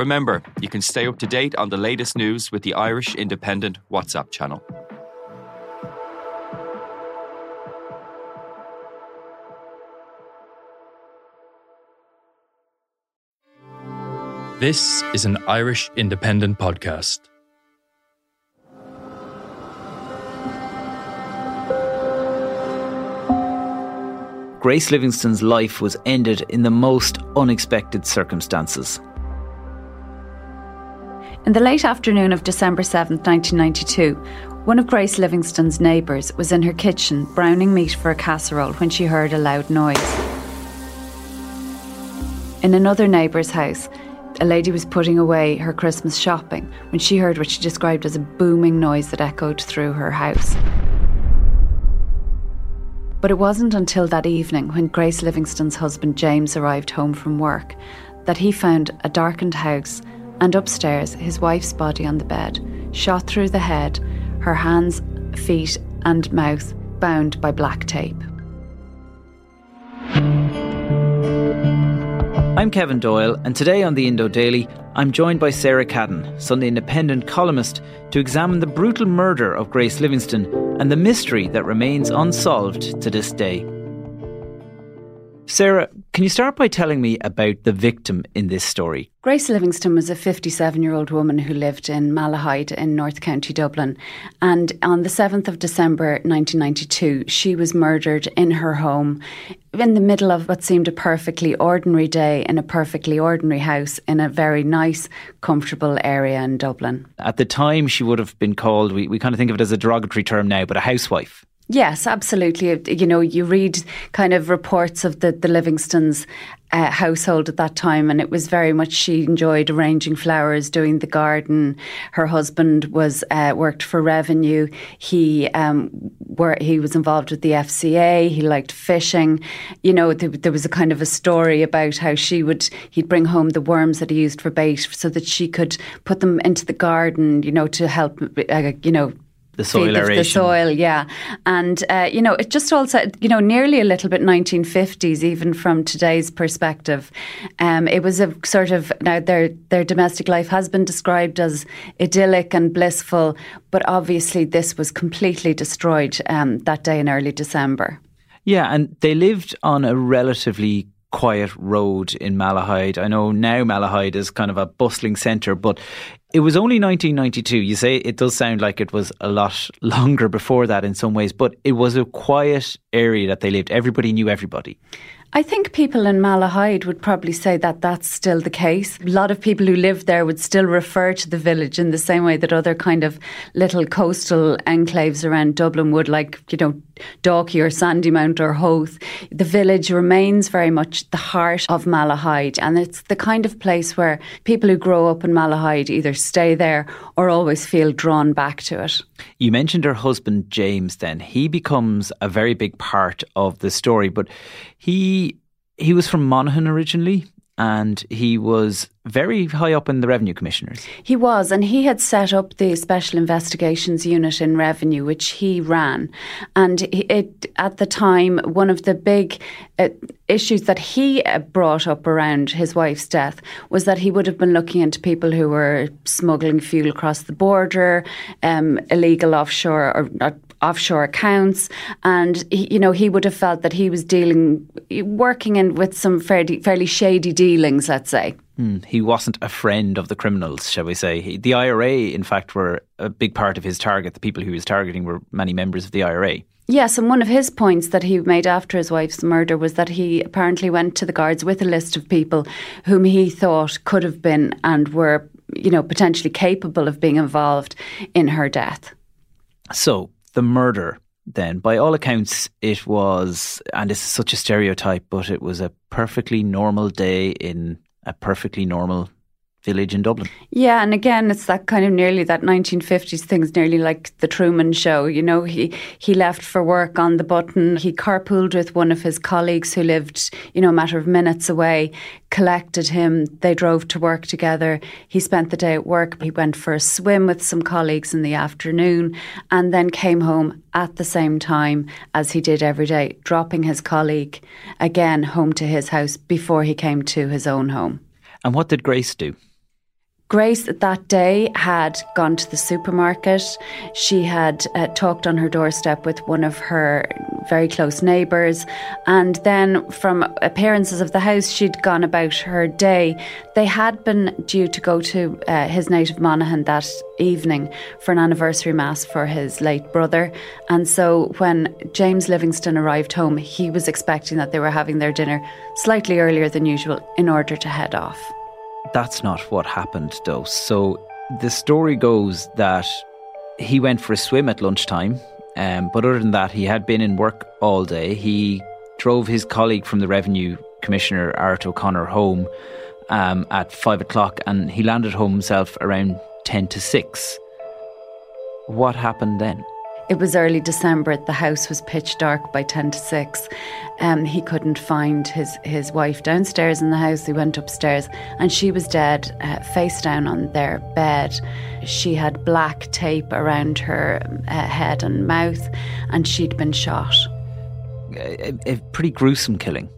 Remember, you can stay up to date on the latest news with the Irish Independent WhatsApp channel. This is an Irish Independent podcast. Grace Livingstone's life was ended in the most unexpected circumstances. In the late afternoon of December 7, 1992, one of Grace Livingstone's neighbours was in her kitchen browning meat for a casserole when she heard a loud noise. In another neighbour's house, a lady was putting away her Christmas shopping when she heard what she described as a booming noise that echoed through her house. But it wasn't until that evening, when Grace Livingstone's husband James arrived home from work, that he found a darkened house and upstairs his wife's body on the bed, shot through the head, her hands, feet, and mouth bound by black tape. I'm Kevin Doyle, and today on the Indo Daily, I'm joined by Sarah Caden, Sunday Independent columnist, to examine the brutal murder of Grace Livingstone and the mystery that remains unsolved to this day. Sarah, can you start by telling me about the victim in this story? Grace Livingstone was a 57 year old woman who lived in Malahide in North County Dublin. And on the 7th of December 1992, she was murdered in her home in the middle of what seemed a perfectly ordinary day in a perfectly ordinary house in a very nice, comfortable area in Dublin. At the time, she would have been called, we, we kind of think of it as a derogatory term now, but a housewife. Yes, absolutely. You know, you read kind of reports of the, the Livingstones uh, household at that time, and it was very much she enjoyed arranging flowers, doing the garden. Her husband was uh, worked for revenue. He um, were, he was involved with the FCA. He liked fishing. You know, th- there was a kind of a story about how she would he'd bring home the worms that he used for bait, so that she could put them into the garden. You know, to help. Uh, you know the soil the, the, soil, yeah. And, uh, you know, it just also, you know, nearly a little bit 1950s, even from today's perspective. Um, it was a sort of, now their, their domestic life has been described as idyllic and blissful, but obviously this was completely destroyed um, that day in early December. Yeah, and they lived on a relatively quiet road in Malahide. I know now Malahide is kind of a bustling centre, but it was only 1992. You say it does sound like it was a lot longer before that in some ways, but it was a quiet area that they lived. Everybody knew everybody. I think people in Malahide would probably say that that's still the case. A lot of people who live there would still refer to the village in the same way that other kind of little coastal enclaves around Dublin would, like, you know, Dalkey or Sandymount or Howth. The village remains very much the heart of Malahide, and it's the kind of place where people who grow up in Malahide either stay there or always feel drawn back to it. You mentioned her husband, James, then. He becomes a very big part of the story, but he he was from Monaghan originally and he was very high up in the revenue commissioners. He was, and he had set up the special investigations unit in revenue, which he ran. And it, at the time, one of the big uh, issues that he uh, brought up around his wife's death was that he would have been looking into people who were smuggling fuel across the border, um, illegal offshore or not offshore accounts, and he, you know he would have felt that he was dealing, working in with some fairly fairly shady dealings, let's say. Mm, he wasn't a friend of the criminals, shall we say? He, the IRA, in fact, were a big part of his target. The people he was targeting were many members of the IRA. Yes, and one of his points that he made after his wife's murder was that he apparently went to the guards with a list of people whom he thought could have been and were, you know, potentially capable of being involved in her death. So, the murder then. By all accounts, it was, and it's such a stereotype, but it was a perfectly normal day in a perfectly normal village in Dublin. Yeah, and again, it's that kind of nearly that 1950s things, nearly like the Truman Show. You know, he he left for work on the button. He carpooled with one of his colleagues who lived, you know, a matter of minutes away. Collected him. They drove to work together. He spent the day at work. He went for a swim with some colleagues in the afternoon, and then came home at the same time as he did every day, dropping his colleague again home to his house before he came to his own home. And what did Grace do? Grace that day had gone to the supermarket. She had uh, talked on her doorstep with one of her very close neighbours. And then, from appearances of the house, she'd gone about her day. They had been due to go to uh, his native Monaghan that evening for an anniversary mass for his late brother. And so, when James Livingstone arrived home, he was expecting that they were having their dinner slightly earlier than usual in order to head off. That's not what happened, though. So the story goes that he went for a swim at lunchtime, um, but other than that, he had been in work all day. He drove his colleague from the Revenue Commissioner, Art O'Connor, home um, at five o'clock, and he landed home himself around 10 to 6. What happened then? It was early December. The house was pitch dark by 10 to 6. Um, he couldn't find his, his wife downstairs in the house. He went upstairs and she was dead, uh, face down on their bed. She had black tape around her uh, head and mouth, and she'd been shot. A, a pretty gruesome killing.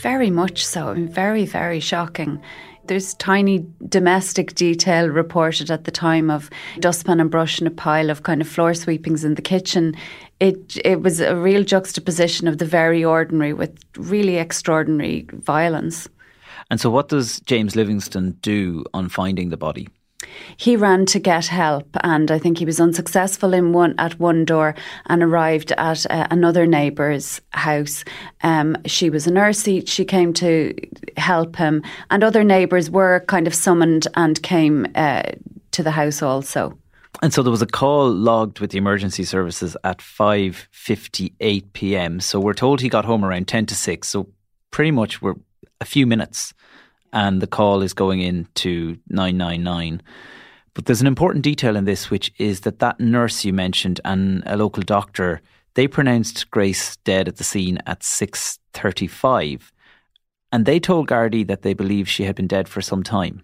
Very much so. Very, very shocking. There's tiny domestic detail reported at the time of dustpan and brush and a pile of kind of floor sweepings in the kitchen. It it was a real juxtaposition of the very ordinary with really extraordinary violence. And so, what does James Livingstone do on finding the body? He ran to get help, and I think he was unsuccessful in one at one door and arrived at uh, another neighbour's house. Um, she was a nurse. She came to help him, and other neighbours were kind of summoned and came uh, to the house also. And so there was a call logged with the emergency services at 5:58 p.m. So we're told he got home around 10 to 6. So pretty much we're a few minutes and the call is going in to 999. But there's an important detail in this, which is that that nurse you mentioned and a local doctor, they pronounced Grace dead at the scene at 6.35. And they told Gardaí that they believe she had been dead for some time.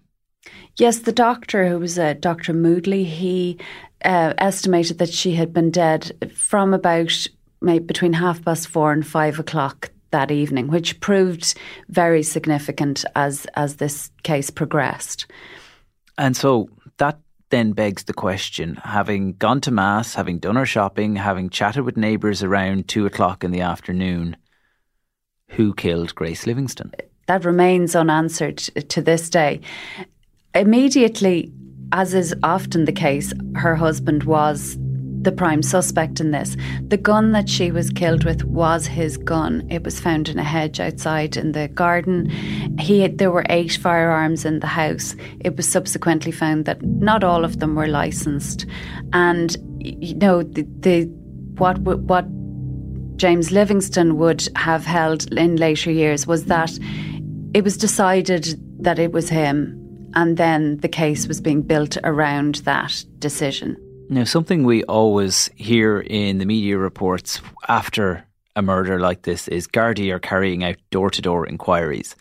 Yes, the doctor, who was uh, Dr. Moodley, he uh, estimated that she had been dead from about between half past four and five o'clock that evening, which proved very significant as as this case progressed. And so that then begs the question: having gone to mass, having done her shopping, having chatted with neighbours around two o'clock in the afternoon, who killed Grace Livingstone? That remains unanswered to this day. Immediately, as is often the case, her husband was the prime suspect in this. The gun that she was killed with was his gun. It was found in a hedge outside in the garden. He had, there were eight firearms in the house. It was subsequently found that not all of them were licensed, and you know the, the what what James Livingstone would have held in later years was that it was decided that it was him, and then the case was being built around that decision. Now, something we always hear in the media reports after a murder like this is Gardaí are carrying out door to door inquiries.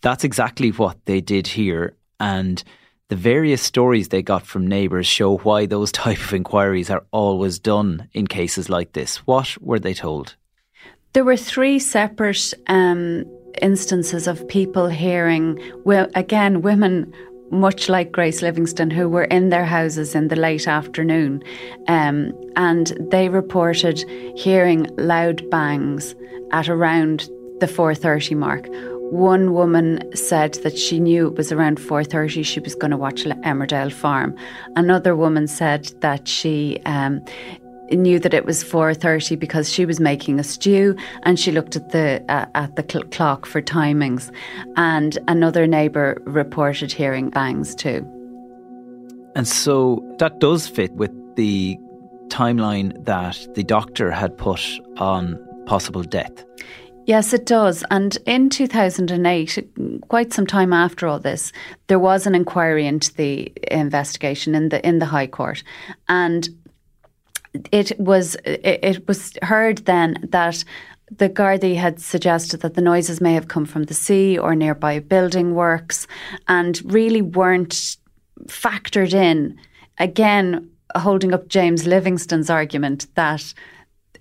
That's exactly what they did here. And the various stories they got from neighbours show why those type of inquiries are always done in cases like this. What were they told? There were three separate um, instances of people hearing, well, again, women much like Grace Livingstone, who were in their houses in the late afternoon, um, and they reported hearing loud bangs at around the 4:30 mark. One woman said that she knew it was around 4:30 she was going to watch Emmerdale Farm. Another woman said that she um, knew that it was 4:30 because she was making a stew and she looked at the uh, at the cl- clock for timings and another neighbor reported hearing bangs too and so that does fit with the timeline that the doctor had put on possible death. Yes, it does. And in 2008, quite some time after all this, there was an inquiry into the investigation in the in the High Court, and it was it, it was heard then that the Gardaí had suggested that the noises may have come from the sea or nearby building works and really weren't factored in. Again, holding up James Livingstone's argument that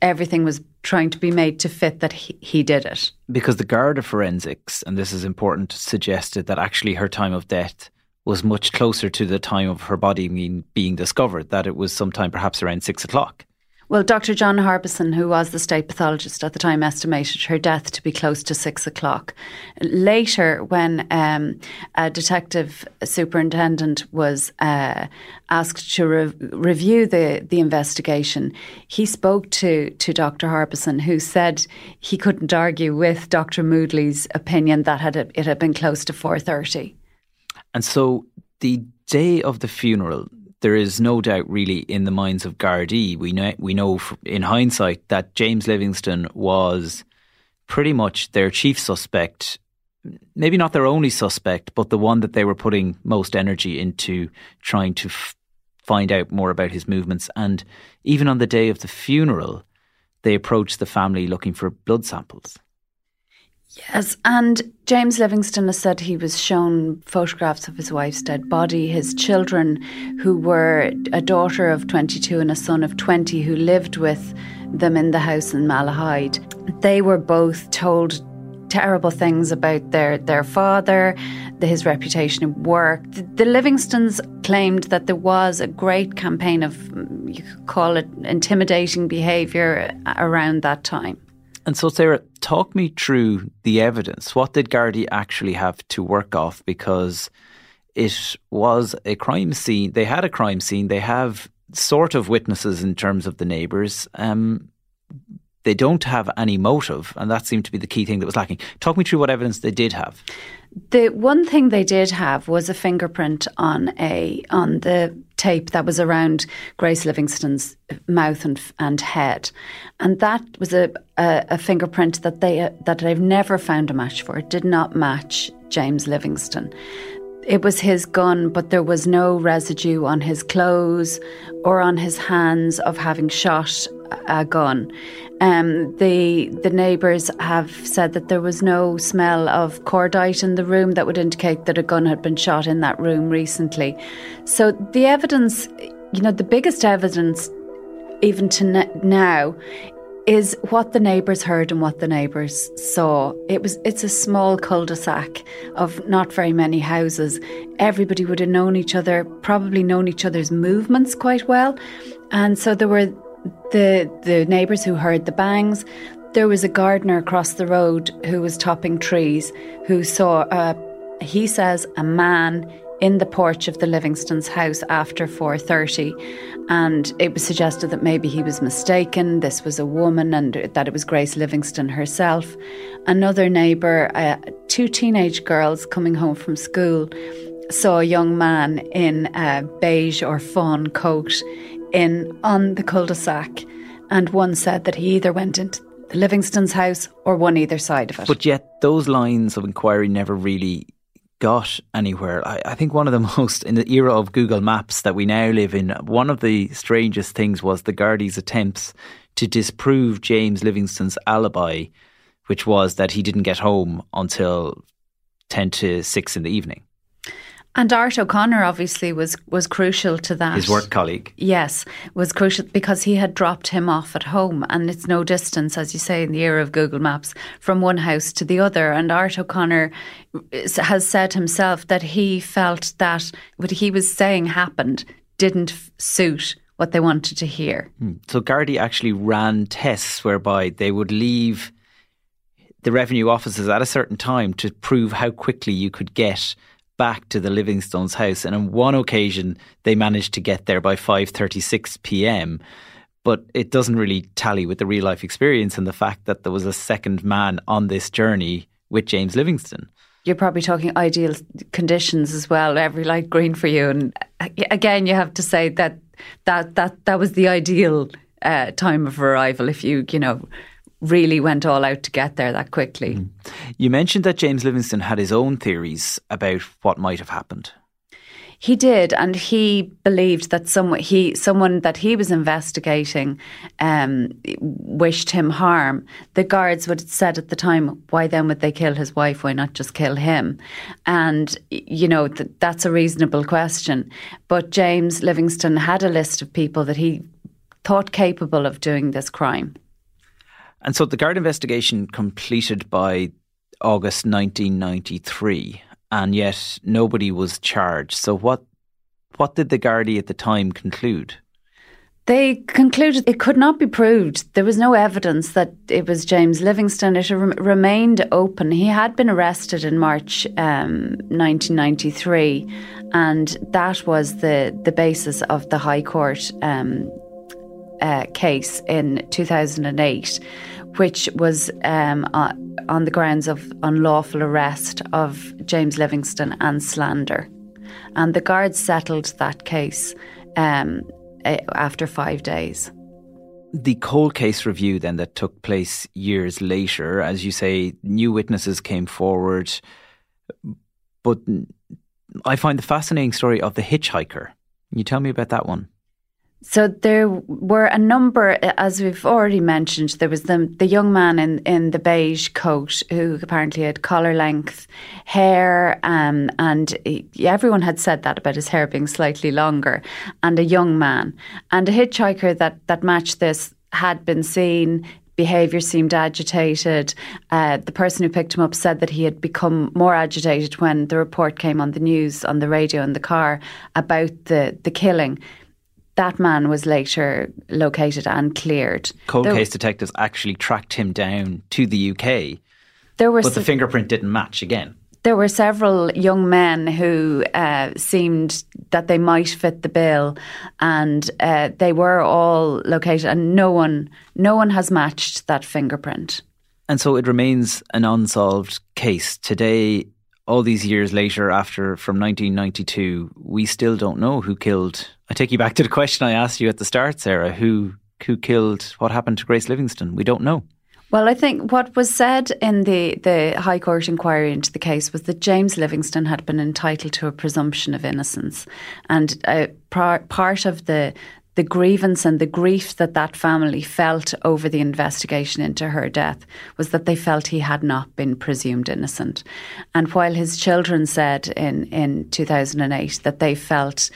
everything was trying to be made to fit that he, he did it. Because the Garda forensics, and this is important, suggested that actually her time of death was much closer to the time of her body being, being discovered, that it was sometime perhaps around six o'clock. Well, Dr. John Harbison, who was the state pathologist at the time, estimated her death to be close to six o'clock. Later, when um, a detective superintendent was uh, asked to re- review the, the investigation, he spoke to, to Dr. Harbison, who said he couldn't argue with Dr. Moodley's opinion that had it had been close to 4.30. And so the day of the funeral, there is no doubt, really, in the minds of Gardaí, we know we know in hindsight that James Livingstone was pretty much their chief suspect. Maybe not their only suspect, but the one that they were putting most energy into trying to f- find out more about his movements. And even on the day of the funeral, they approached the family looking for blood samples. Yes, and James Livingstone has said he was shown photographs of his wife's dead body, his children, who were a daughter of 22 and a son of 20 who lived with them in the house in Malahide. They were both told terrible things about their, their father, his reputation at work. The, the Livingstones claimed that there was a great campaign of, you could call it intimidating behaviour around that time. And so, Sarah, talk me through the evidence. What did Gardaí actually have to work off? Because it was a crime scene. They had a crime scene. They have sort of witnesses in terms of the neighbours. Um, they don't have any motive, and that seemed to be the key thing that was lacking. Talk me through what evidence they did have. The one thing they did have was a fingerprint on a on the tape that was around Grace Livingstone's mouth and and head, and that was a a, a fingerprint that they uh, that they've never found a match for. It did not match James Livingstone. It was his gun, but there was no residue on his clothes or on his hands of having shot a gun. Um, the the neighbours have said that there was no smell of cordite in the room that would indicate that a gun had been shot in that room recently. So the evidence, you know, the biggest evidence, even to now, is what the neighbours heard and what the neighbours saw. It was it's a small cul-de-sac of not very many houses. Everybody would have known each other, probably known each other's movements quite well. And so there were the the neighbours who heard the bangs. There was a gardener across the road who was topping trees who saw a he says a man in the porch of the Livingstones' house after 4:30 and it was suggested that maybe he was mistaken this was a woman and that it was Grace Livingstone herself another neighbor uh, two teenage girls coming home from school saw a young man in a beige or fawn coat in on the cul-de-sac and one said that he either went into the Livingstone's house or one either side of it. But yet those lines of inquiry never really got anywhere. I, I, think one of the most, in the era of Google Maps that we now live in, one of the strangest things was the Gardaí's attempts to disprove James Livingstone's alibi, which was that he didn't get home until 10 to 6 in the evening. And Art O'Connor obviously was was crucial to that. His work colleague. Yes, was crucial because he had dropped him off at home, and it's no distance, as you say, in the era of Google Maps, from one house to the other. And Art O'Connor has said himself that he felt that what he was saying happened didn't suit what they wanted to hear. Hmm. So Gardaí actually ran tests whereby they would leave the revenue offices at a certain time to prove how quickly you could get back to the Livingstones house and on one occasion they managed to get there by 5:36 p.m. but it doesn't really tally with the real life experience and the fact that there was a second man on this journey with James Livingstone you're probably talking ideal conditions as well every light green for you and again you have to say that that that that was the ideal uh, time of arrival if you you know really went all out to get there that quickly. Mm. You mentioned that James Livingstone had his own theories about what might have happened. He did, and he believed that someone he someone that he was investigating um, wished him harm. The guards would have said at the time, "Why then would they kill his wife? Why not just kill him?" And you know th- that's a reasonable question. But James Livingstone had a list of people that he thought capable of doing this crime. And so the guard investigation completed by August 1993 and yet nobody was charged. So what what did the Gardaí at the time conclude? They concluded it could not be proved. There was no evidence that it was James Livingstone. It re- remained open. He had been arrested in March um, 1993, and that was the, the basis of the High Court um, uh, case in 2008, which was um, uh, on the grounds of unlawful arrest of James Livingstone and slander. And the guards settled that case um, after five days. The cold case review, then, that took place years later, as you say, new witnesses came forward. But I find the fascinating story of the hitchhiker. Can you tell me about that one? So there were a number, as we've already mentioned, there was the the young man in, in the beige coat who apparently had collar length hair, um, and he, everyone had said that about his hair being slightly longer, and a young man, and a hitchhiker that that matched this had been seen. Behaviour seemed agitated. Uh, the person who picked him up said that he had become more agitated when the report came on the news, on the radio, in the car about the the killing that man was later located and cleared. Cold there, case detectives actually tracked him down to the UK. There were but some, the fingerprint didn't match again. There were several young men who uh, seemed that they might fit the bill, and uh, they were all located, and no one, no one has matched that fingerprint. And so it remains an unsolved case today. All these years later, after from 1992, we still don't know who killed I take you back to the question I asked you at the start, Sarah. Who who killed? What happened to Grace Livingstone? We don't know. Well, I think what was said in the, the High Court inquiry into the case was that James Livingstone had been entitled to a presumption of innocence. And uh, part of the, the grievance and the grief that that family felt over the investigation into her death was that they felt he had not been presumed innocent. And while his children said in, in 2008 that they felt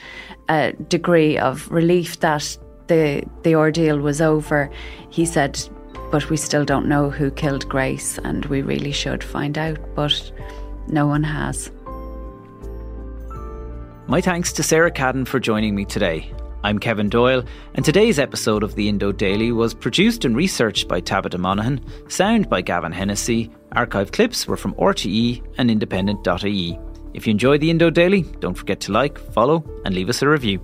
a degree of relief that the, the ordeal was over, he said, But we still don't know who killed Grace, and we really should find out, but no one has. My thanks to Sarah Caden for joining me today. I'm Kevin Doyle, and today's episode of the Indo Daily was produced and researched by Tabitha Monaghan, sound by Gavin Hennessy, archive clips were from RTE and independent.ie. If you enjoy the Indo Daily, don't forget to like, follow, and leave us a review.